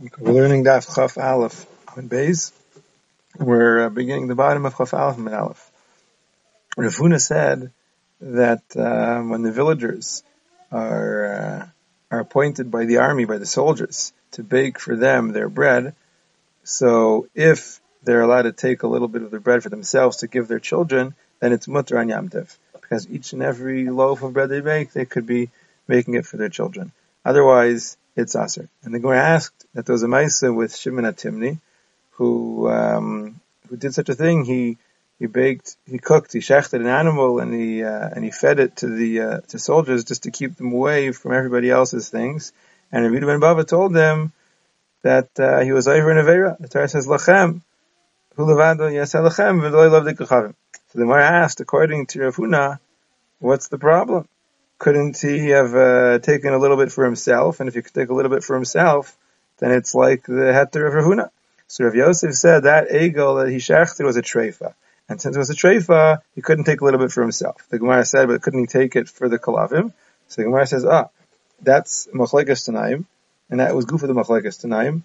We're learning Daf Chaf Aleph on Beis. We're uh, beginning the bottom of Chaf Aleph and Aleph. Rav Huna said that uh, when the villagers are uh, are appointed by the army, by the soldiers, to bake for them their bread, so if they're allowed to take a little bit of the bread for themselves to give their children, then it's mutter on Yom because each and every loaf of bread they bake, they could be making it for their children. Otherwise, it's aser. And the Gemara asked that there was a Maisa with Shimon Atimni, who um, who did such a thing. He he baked, he cooked, he shechted an animal, and he uh, and he fed it to the uh, to soldiers just to keep them away from everybody else's things. And Rabbi ben Bava told them that uh, he was over in Avera. The Torah says lachem, hu levado yaseh lachem So the Gemara asked, according to Rav what's the problem? Couldn't he have uh, taken a little bit for himself? And if he could take a little bit for himself, then it's like the heter of Rav Huna. So Rav Yosef said that egel that he shechted was a treifa. And since it was a treifa, he couldn't take a little bit for himself. The Gemara said, but couldn't he take it for the kalavim? So the Gemara says, ah, that's machlekes tanaim, and that was good for the machlekes tanaim,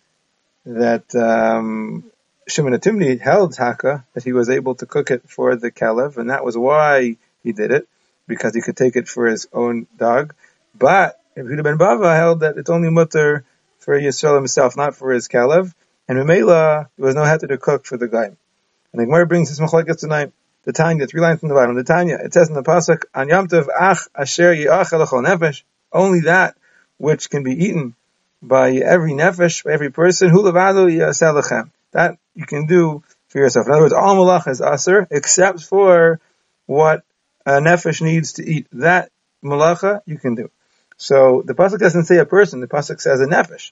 that um, Shimon Atimni held Taka, that he was able to cook it for the kalev, and that was why he did it because he could take it for his own dog. But Yehuda ben Bava held that it's only mutter for Yisrael himself, not for his kalev. And Mamela, there was no heter to cook for the guy. And the Gemara brings this machlekes tanaim. The Tanya, three lines from the bottom. The Tanya, it says in the pasuk, "An yamtiv ach asher nefesh." Only that which can be eaten by every nefesh, by every person, hu levado lechem. That you can do for yourself. In other words, all malach is aser, except for what a nefesh needs to eat. That malacha you can do. So the pasuk doesn't say a person. The pasuk says a nefesh.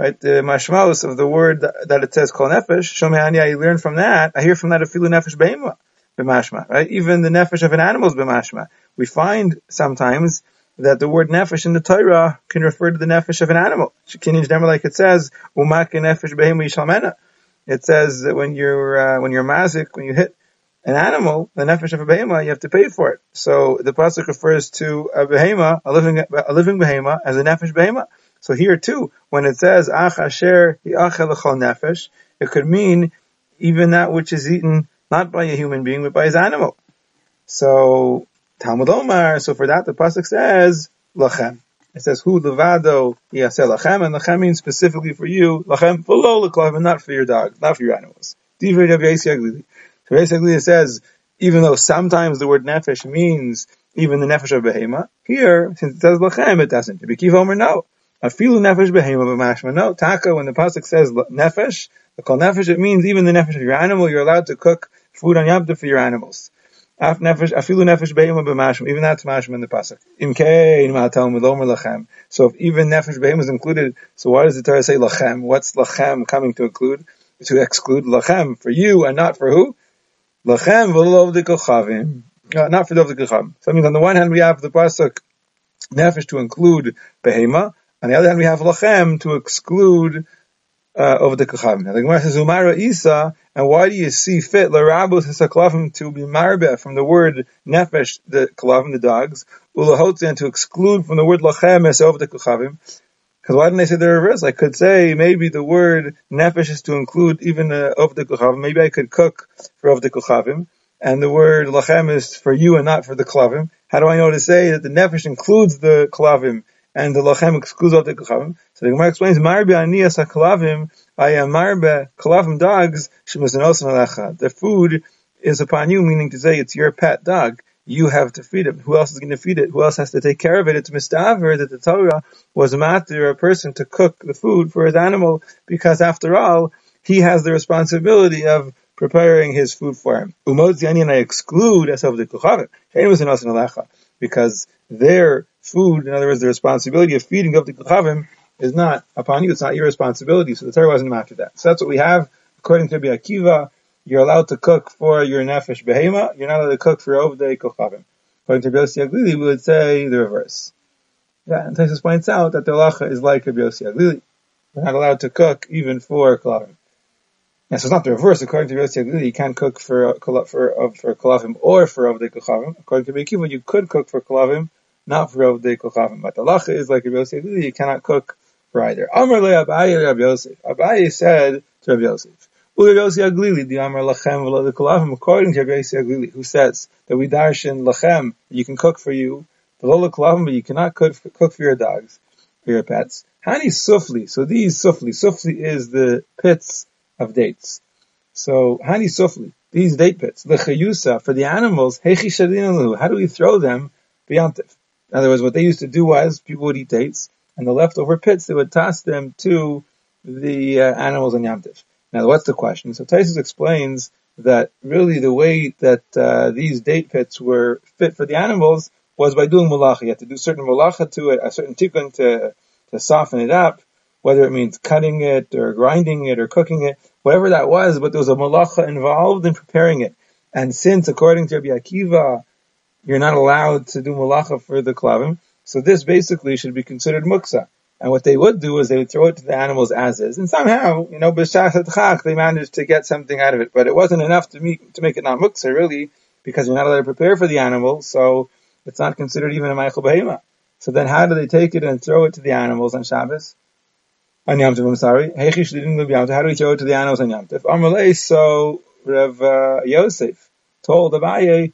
Right, the mashmaos of the word that it says kol nefesh. Shomei I learn from that. I hear from that a filu nefesh beima b'mashma. Right, even the nefesh of an animal is b'mashma. We find sometimes that the word nefesh in the Torah can refer to the nefesh of an animal. like it says, umak nefesh behema It says that when you're uh, when you're mazik, when you hit an animal, the nefesh of a behema, you have to pay for it. So the pasuk refers to a behema, a living, a living behema, as a nefesh behema. So here too, when it says ach asher nefesh, it could mean even that which is eaten not by a human being but by his animal. So Talmud Omar. So for that, the pasuk says lachem. It says who levado yaseh lachem, and lachem means specifically for you lachem for and not for your dog, not for your animals. So basically it says, even though sometimes the word nefesh means even the nefesh of behema, here, since it says lachem, it doesn't. Rabbi Omer, no. Afilu nefesh behema b'mashma, no. Taka, when the pasuk says nefesh, the call nefesh, it means even the nefesh of your animal, you're allowed to cook food on Yom for your animals. Nefesh, afilu nefesh behema b'mashma, even that's mashma in the pasuk. Imkein ma'atal milomer lachem. So if even nefesh behema is included, so why does the Torah say lachem? What's lachem coming to include? To exclude lachem for you and not for who? Lachem v'lov de kochavim. Uh, not for the kochavim. So I mean, on the one hand, we have the pasuk nefesh to include behema. On the other hand, we have lachem to exclude uh, over the kochavim. Now the Gemara says umara isa, and why do you see fit larabus hasaklafim to be marbe from the word nefesh, the kochavim, the dogs, ulahotzi, and to exclude from the word lachem as over the kochavim? Because why didn't I say the reverse? I could say maybe the word nefesh is to include even of the kuchavim. Maybe I could cook for of the kuchavim, and the word lachem is for you and not for the klavim. How do I know to say that the nefesh includes the klavim and the lachem excludes of the kuchavim? So the Gemara explains, marbe aniyas klavim, I am marbe klavim dogs The food is upon you, meaning to say it's your pet dog you have to feed it. Who else is going to feed it? Who else has to take care of it? It's mistaver that the Torah was matter a person to cook the food for his animal because after all, he has the responsibility of preparing his food for him. Umod I exclude as of the kuchavim. Because their food, in other words, the responsibility of feeding of the kuchavim is not upon you. It's not your responsibility. So the Torah wasn't after that. So that's what we have according to Rabbi Akiva you're allowed to cook for your nefesh behema, you're not allowed to cook for ovdei kochavim. According to Yossi Aglili, we would say the reverse. Yeah, and Tesis points out that the halacha is like Rabbi Yossi Aglili. You're not allowed to cook even for kolavim. And so it's not the reverse. According to Yossi Aglili, you can't cook for for for or for ovdei kochavim. According to Bekiva, you could cook for kolavim, not for ovdei kochavim. But the halacha is like Rabbi Aglili, you cannot cook for either. Amr le Abaye Rabbi Yosef. Abaye said to Rabbi Yosef, According to Yosef Aglili, who says that we darshan lachem, you can cook for you, kolavim, but you cannot cook, cook for your dogs, for your pets. Hani sufli, so these sufli, sufli is the pits of dates. So, hani sufli, these date pits, the chayusa, for the animals, how do we throw them beyontif? In other words, what they used to do was, people would eat dates, and the leftover pits, they would toss them to the uh, animals on Yom Now, what's the question? So Taisus explains that really the way that uh, these date pits were fit for the animals was by doing malacha. You had to do certain malacha to it, a certain tikkun to, to soften it up, whether it means cutting it or grinding it or cooking it, whatever that was, but there was a malacha involved in preparing it. And since, according to Rabbi Akiva, you're not allowed to do malacha for the klavim, so this basically should be considered muksa. And what they would do is they would throw it to the animals as is, and somehow, you know, b'shachat they managed to get something out of it. But it wasn't enough to make to make it not muksa, really, because you're not allowed to prepare for the animal, so it's not considered even a meichel behema. So then, how do they take it and throw it to the animals on Shabbos? On Yom Tov, I'm sorry. How do we throw it to the animals on Yom Tov? Amalei, so Rev uh, Yosef told Abaye,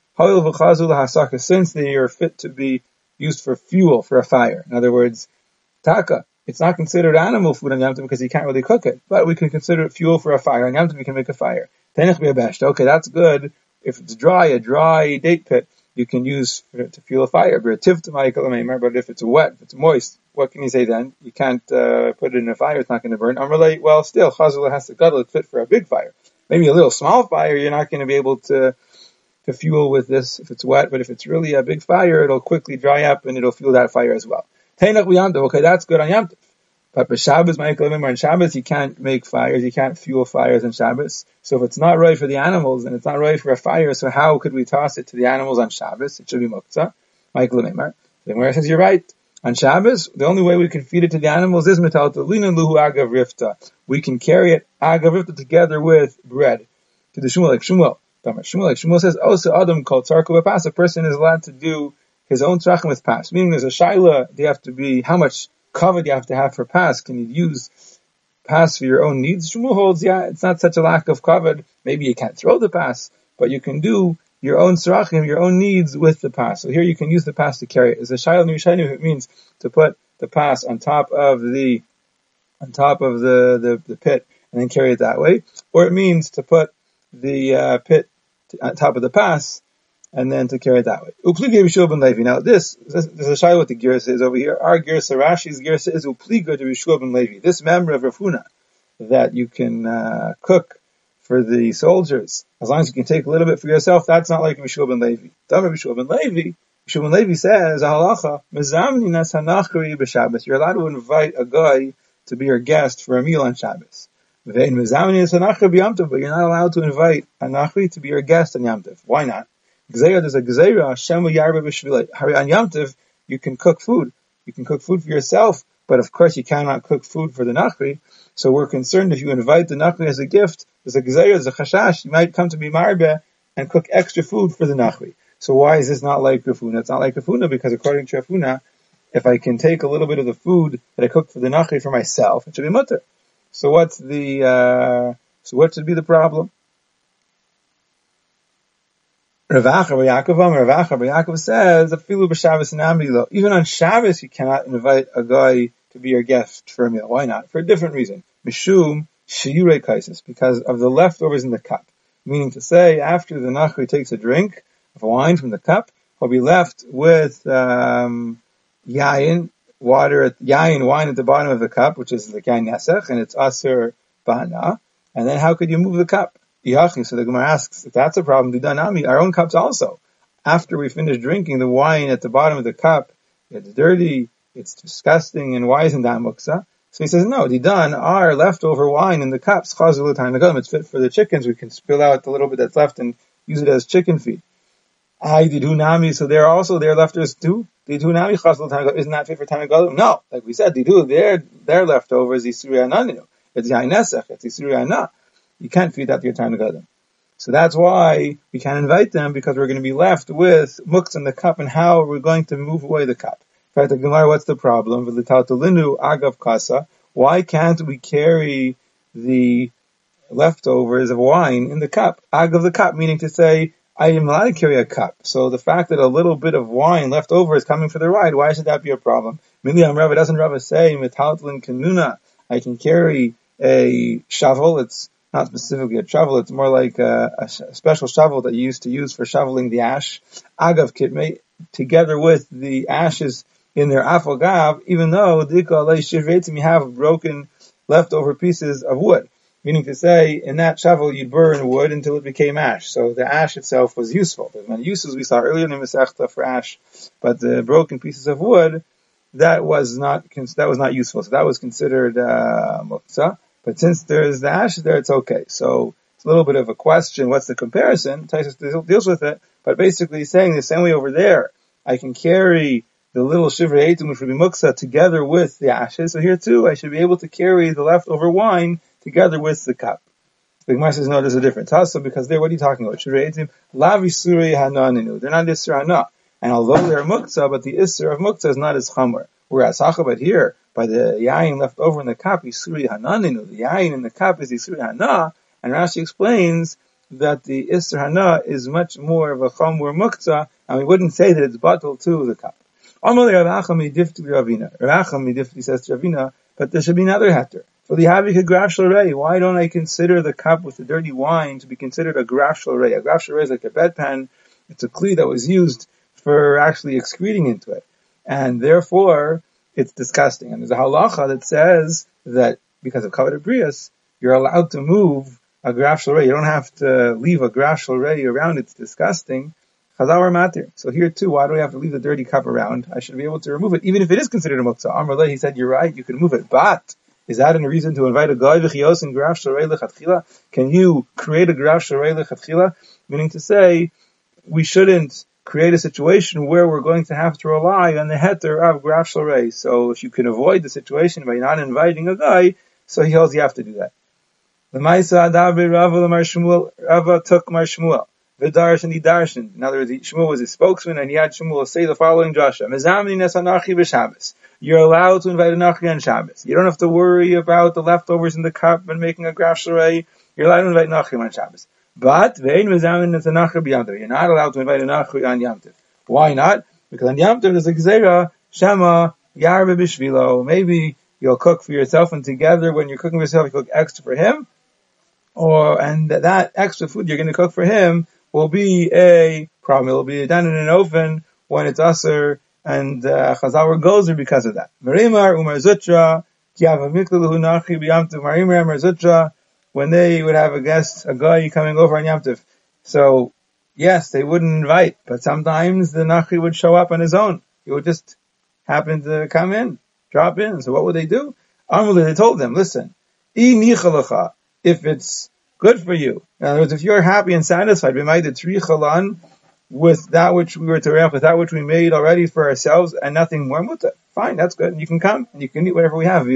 since they are fit to be used for fuel for a fire. In other words, taka. It's not considered animal food on Yom Tov because you can't really cook it, but we can consider it fuel for a fire. On Yom Tov we can make a fire. Okay, that's good. If it's dry, a dry date pit, you can use to fuel a fire. But if it's wet, if it's moist, what can you say then? You can't uh, put it in a fire; it's not going to burn. Amalei, well, still, chazula has to guddle it fit for a big fire. Maybe a little small fire, you're not going to be able to to fuel with this if it's wet, but if it's really a big fire, it'll quickly dry up and it'll fuel that fire as well. Okay, that's good on Yom But for Shabbos, on Shabbos, you can't make fires, you can't fuel fires on Shabbos. So if it's not right for the animals and it's not right for a fire, so how could we toss it to the animals on Shabbos? It should be muktzah. Michael Lemar. The Gemara says, you're right. On Shabbos, the only way we can feed it to the animals is metal luhu agav rifta. We can carry it agav rifta together with bread. To the Shmuel, like like Shmuel says, oh, so Adam called Pass, a person is allowed to do his own tzrachim with pass. Meaning there's a shaila, do you have to be, how much cover do you have to have for pass? Can you use pass for your own needs? Shmuel holds, yeah, it's not such a lack of cover. Maybe you can't throw the pass, but you can do your own tzrachim, your own needs with the pass. So here you can use the pass to carry it. As a shaila nishayim, it means to put the pass on top of the, on top of the, the, the pit and then carry it that way. Or it means to put the uh, pit on top of the pass, and then to carry it that way. Upliga Yeshua ben Levi. Now this, there's a shy what the girsa is over here. Our girsa, Rashi's girsa is Upliga to ben Levi. This member of Rav Huna that you can uh, cook for the soldiers, as long as you can take a little bit for yourself, that's not like Yeshua ben Levi. Dama Yeshua ben Levi. Yeshua ben Levi says, "Halacha nas hanachri b'Shabbos." You're allowed to invite a guy to be your guest for a meal on Shabbos. But you're not allowed to invite a Nachri to be your guest on Yom Tov. Why not? There's a Gzeira, Hashem Yarba. On you can cook food. You can cook food for yourself, but of course you cannot cook food for the Nachri. So we're concerned if you invite the Nachri as a gift, there's a Gzeira, there's a Chashash, you might come to be Marbe and cook extra food for the Nachri. So why is this not like Rav Huna? It's not like Rav Huna because according to Rav Huna, if I can take a little bit of the food that I cooked for the Nachri for myself, it should be mutter. So what's the, uh, so what should be the problem? Ravacha Yaakov Ravacha Yaakov says, "Afilu b'Shabbos namilo." Even on Shabbos, you cannot invite a guy to be your guest for a meal. Why not? For a different reason. Mishum shiurei kaisis, because of the leftovers in the cup. Meaning to say, after the nachri takes a drink of wine from the cup, he'll be left with um, yayin water at yain wine at the bottom of the cup, which is the yain nesach, and it's aser bana. And then how could you move the cup? So the Gemara asks, if that's a problem, dudanami, our own cups also. After we finish drinking the wine at the bottom of the cup, it's dirty, it's disgusting, and why isn't that muksa? So he says, no, didan, our leftover wine in the cups, chazul time it's fit for the chickens, we can spill out the little bit that's left and use it as chicken feed. I didunami, so they're also their leftovers too. Didunami chasl tanagalim isn't that fit for tanagalim? No, like we said, didu their their leftovers isuri ananinu. It's yainesach, it's isuri anah. You can't feed that to your tanagalim. So that's why we can't invite them because we're going to be left with muks in the cup and how we're we going to move away the cup? In fact, the Gemara, what's the problem? agav kasa. Why can't we carry the leftovers of wine in the cup? Agav the cup, meaning to say, I am allowed to carry a cup. So the fact that a little bit of wine left over is coming for the ride, why should that be a problem? Miliam Rava doesn't Rava say, Metaltlin kanuna, I can carry a shovel. Not specifically a shovel. It's more like a, a, special shovel that you used to use for shoveling the ash. Agav kitme, together with the ashes in their afagav, even though you have broken leftover pieces of wood. Meaning to say, in that shovel you'd burn wood until it became ash. So the ash itself was useful. There's many uses we saw earlier in the Masechta for ash, but the broken pieces of wood, that was not that was not useful. So that was considered uh. But since there's the ash there, it's okay. So it's a little bit of a question. What's the comparison? Taisus deals with it, but basically he's saying the same way over there, I can carry the little shiver etim, which would be muksa, together with the ashes. So here too, I should be able to carry the leftover wine together with the cup. The Gemara says, no, there's a difference. Also, because there, what are you talking about? Shiver etim, lavi suri hananinu. They're not isra hana. And although they're muksa, but the isra of muksa is not as chamor. Whereas Hachabat here, by the yain left over in the cup, Yisuri Hananinu, the yain in the cup is Yisuri Hana, and Rashi explains that the Isser Hana is much more of a Chamur Mukta, and we wouldn't say that it's bottled to the cup. Amalei Ravacham Midifti Ravina. Ravacham Midifti says to Ravina, but there should be another heter. For the Havik a why don't I consider the cup with the dirty wine to be considered a graf A graf is like a bedpan. It's a kli that was used for actually excreting into it and therefore it's disgusting. And there's a halacha that says that because of kavod brias, you're allowed to move a graf You don't have to leave a graf around. It's disgusting. Chazal matir. So here too, why do we have to leave the dirty cup around? I should be able to remove it, even if it is considered a muktzah. Amr he said, you're right, you can move it, but is that a reason to invite a guy v'chios and graf lechatchila? Can you create a graf lechatchila? Meaning to say, we shouldn't create a situation where we're going to have to rely on the heter of graf shalrei. So if you can avoid the situation by not inviting a guy, so he holds you have to do that. The Maisa Adavi Rava Shmuel, Rava took Mar Shmuel. Vidarsh and he darshan. In other words, Shmuel was his spokesman and he had Shmuel say the following Joshua. You're allowed to invite a nachi on Shabbos. You don't have to worry about the leftovers in the cup and making a graf shalrei. You're allowed to invite nachri on Shabbos. But vein mezamin is a nachri You're not allowed to invite a nachri on yamtiv. Why not? Because on yamtiv there's a gzera shema yarbe bishvilo. Maybe you'll cook for yourself, and together when you're cooking for yourself, you cook extra for him, or and that extra food you're going to cook for him will be a problem. It'll be done in an oven when it's usher, and uh, Chazal gozer because of that. Marimar umar zutra kiava miklu nachi b'yamtiv. Marimar umar zutra when they would have a guest, a guy coming over on Yom Tov. So, yes, they wouldn't invite, but sometimes the Nachri would show up on his own. He would just happen to come in, drop in. So what would they do? Amruli, they told them, listen, if it's good for you. In other words, if you're happy and satisfied, with that which we were to with that which we made already for ourselves and nothing more. Fine, that's good. And You can come and you can eat whatever we have.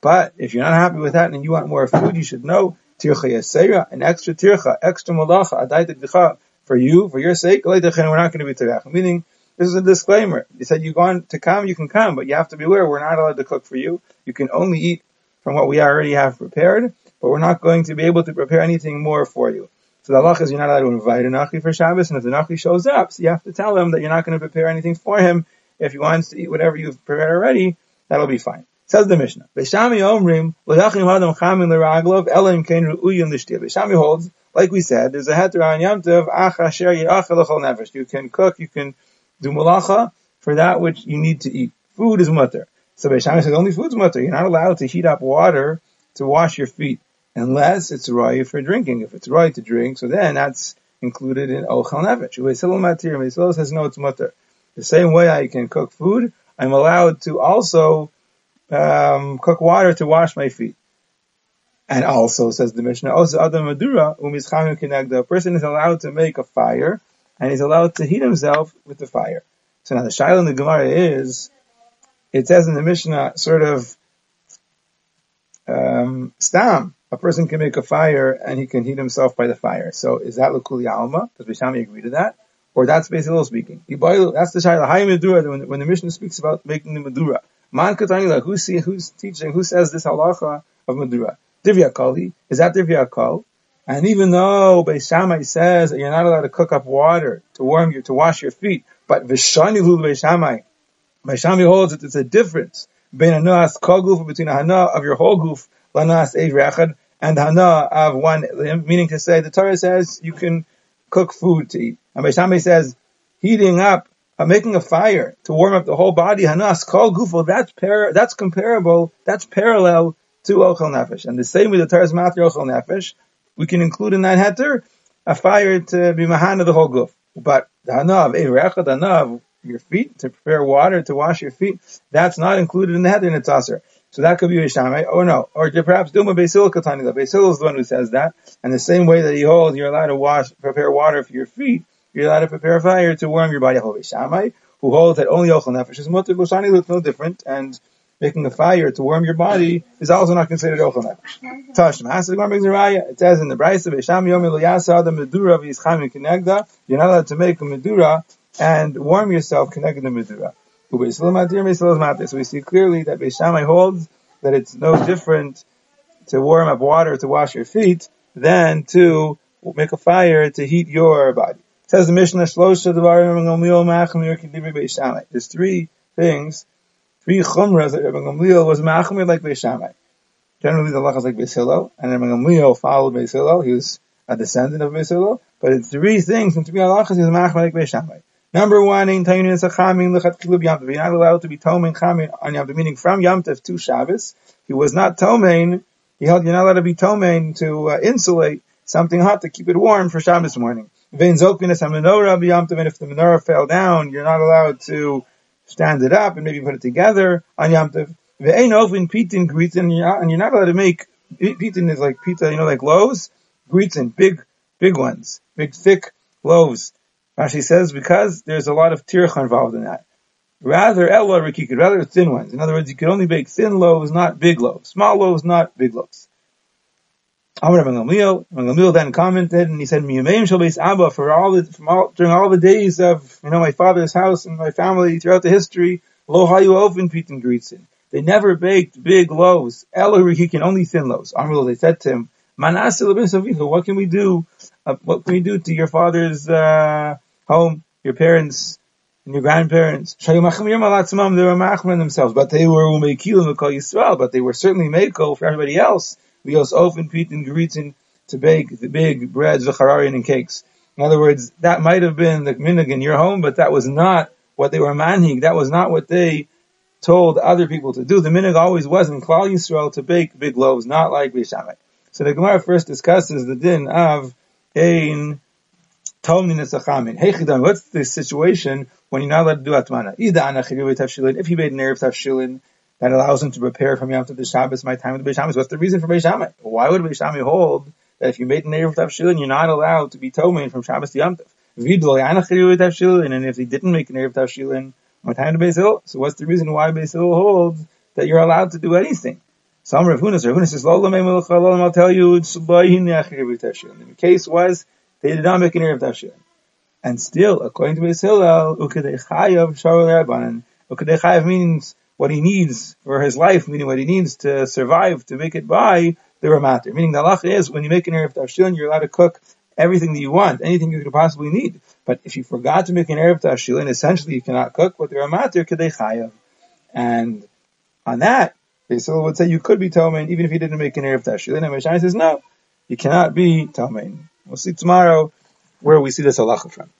But if you're not happy with that and you want more food, you should know tircha yasera, an extra tircha, extra malacha, adaitik for you, for your sake, we're not going to be tirach. Meaning, this is a disclaimer. They said you want to come, you can come, but you have to be aware we're not allowed to cook for you. You can only eat from what we already have prepared, but we're not going to be able to prepare anything more for you. So the halach is you're not allowed to invite a nachi for Shabbos, and if the nachi shows up, so you have to tell him that you're not going to prepare anything for him. If he wants to eat whatever you've prepared already, that'll be fine. Says the Mishnah. Beis Shammai Omrim, L'yachim Hadam Chamin L'Raglov, Elim Kain Ru'uyim L'Shtir. Beis Shammai holds, like we said, there's a heter on Yom Tov, Ach Asher Yirachel L'chol Nefesh. You can cook, you can do malacha for that which you need to eat. Food is mutter. So Beis Shammai says only food's mutter. You're not allowed to heat up water to wash your feet unless it's right for drinking. If it's right to drink, so then that's included in Ochel Nefesh. Matir, says no, it's mutter. The same way I can cook food, I'm allowed to also um, cook water to wash my feet. And also, says the Mishnah, also Adam Madura, a person is allowed to make a fire, and he's allowed to heat himself with the fire. So now the Shiloh in the Gemara is, it says in the Mishnah, sort of, um, stam, a person can make a fire and he can heat himself by the fire. So is that Lakuli Alma? Does Beis Shammai agree to that? Or that's basically speaking. That's the Medura, when, when the Mishnah speaks about making the Medura. Man Katanila, who's, who's teaching, who says this halacha of Medura? Divya Kali. Is that Divya Kal? And even though Beis Shammai says that you're not allowed to cook up water to warm your, to wash your feet, but Vishani Lul Beis Shammai, Beis Shammai holds that it's a difference between a kol between a hana of your whole goof, lanas evrechad, and hana of one, limb, meaning to say, the Torah says you can cook food to eat. And Beis Shammai says, heating up, uh, making a fire to warm up the whole body, hanas kol gufo, that's par- that's comparable, that's parallel to ochel nefesh. And the same with the Torah's matter ochel nefesh, we can include in that heter a fire to be mahana the whole guf. But the hana of evrechad, hana your feet, to prepare water to wash your feet, that's not included in the heter in the. So that could be Rishamai, or no, or perhaps Duma Basil Katani. The Basil is the one who says that, and the same way that he holds, you're allowed to wash, prepare water for your feet, you're allowed to prepare a fire to warm your body. Rishamai, who holds that only Ochel Nefesh is Mutter, Lushani looks no different, and making a fire to warm your body is also not considered Ochel Nefesh. Mm-hmm. Tashma, Hasa Gemara brings a raya, it says in the Brisa, Besham Yom Yasa the Medura v'Yischam Kinegda, you're not allowed to make a Medura and warm yourself connected to Medura. So we see clearly that Beis Shammai holds that it's no different to warm up water to wash your feet than to make a fire to heat your body. Says the Mishnah, There's three things, three chumras that Rabbi Gamliel was machmir like Beis Shammai. Generally, the halachas like Beis Hillel, and Rabbi Gamliel followed Beis Hillel. He was a descendant of Beis Hillel, but it's three things and three halachas he was machmir like Beis Shammai. Number one, in Tainin is a chamin lechatchilu b'yamtiv. You're not allowed to be tomin chamin on yamtiv, meaning from yamtiv to Shabbos. He was not tomin. He held you're not allowed to be tomin to uh, insulate something hot to keep it warm for Shabbos morning. Vein zokinis menorah b'yamtiv, and if the menorah fell down, you're not allowed to stand it up and maybe put it together on yamtiv. Vein ofin pitin gritin, and you're not allowed to make pitin is like pita, you know, like loaves. Gritin, big, big ones, big thick loaves. Rashi says because there's a lot of tircha involved in that. Rather, ella rikikid, rather thin ones. In other words, you can only bake thin loaves, not big loaves. Small loaves, not big loaves. Amr Gamliel, Gamliel then commented and he said, "Miyumeim shall base Abba for all the from all, during all the days of you know my father's house and my family throughout the history. Lo hayu ofen pitin gritzin. They never baked big loaves. Ella rikikin, only thin loaves. Amr they said to him, Manaseh what can we do? Uh, what can we do to your father's uh, home, your parents and your grandparents. They were machmir themselves, but they were umekilim Yisrael, but they were certainly meko for everybody else. Lios ofen pit and geritzin to bake the big breads, the hararian and cakes. In other words, that might have been the minig in your home, but that was not what they were manhig. That was not what they told other people to do. The minig always was in Klal Yisrael to bake big loaves, not like Bishamet. So the Gemara first discusses the din of ein tolminesachamin. Hey chidam, What's the situation when you're not allowed to do atmana? If he made an erev tafshilin that allows him to prepare from Yom to the Shabbos, my time with the Shabbos, what's the reason for Beis Shammai? Why would Beis Shammai hold that if you made an erev tafshilin, you're not allowed to be tomain from Shabbos to Yom Tov? And if he didn't make an erev tafshilin, my time to Beis Hillel, so what's the reason why Beis Hillel holds that you're allowed to do anything? Some Rav Hunas, Rav Hunas says, I'll tell you, the case was they did not make an Erev Tafshilin. And still, according to Beis Hillel, Ukadechayav Sharol Rabbanan. Ukadechayav means what he needs for his life, meaning what he needs to survive, to make it by the Ramatir. Meaning the halacha is, when you make an Erev Tafshilin, you're allowed to cook everything that you want, anything you could possibly need. But if you forgot to make an Erev Tafshilin, essentially you cannot cook with the Ramatir Kadechayav. And on that, Hillel would say you could be Tomain even if you didn't make an Erev Tafshilin. And Mishai says, no, you cannot be Tomain. We'll see tomorrow where we see this halacha from.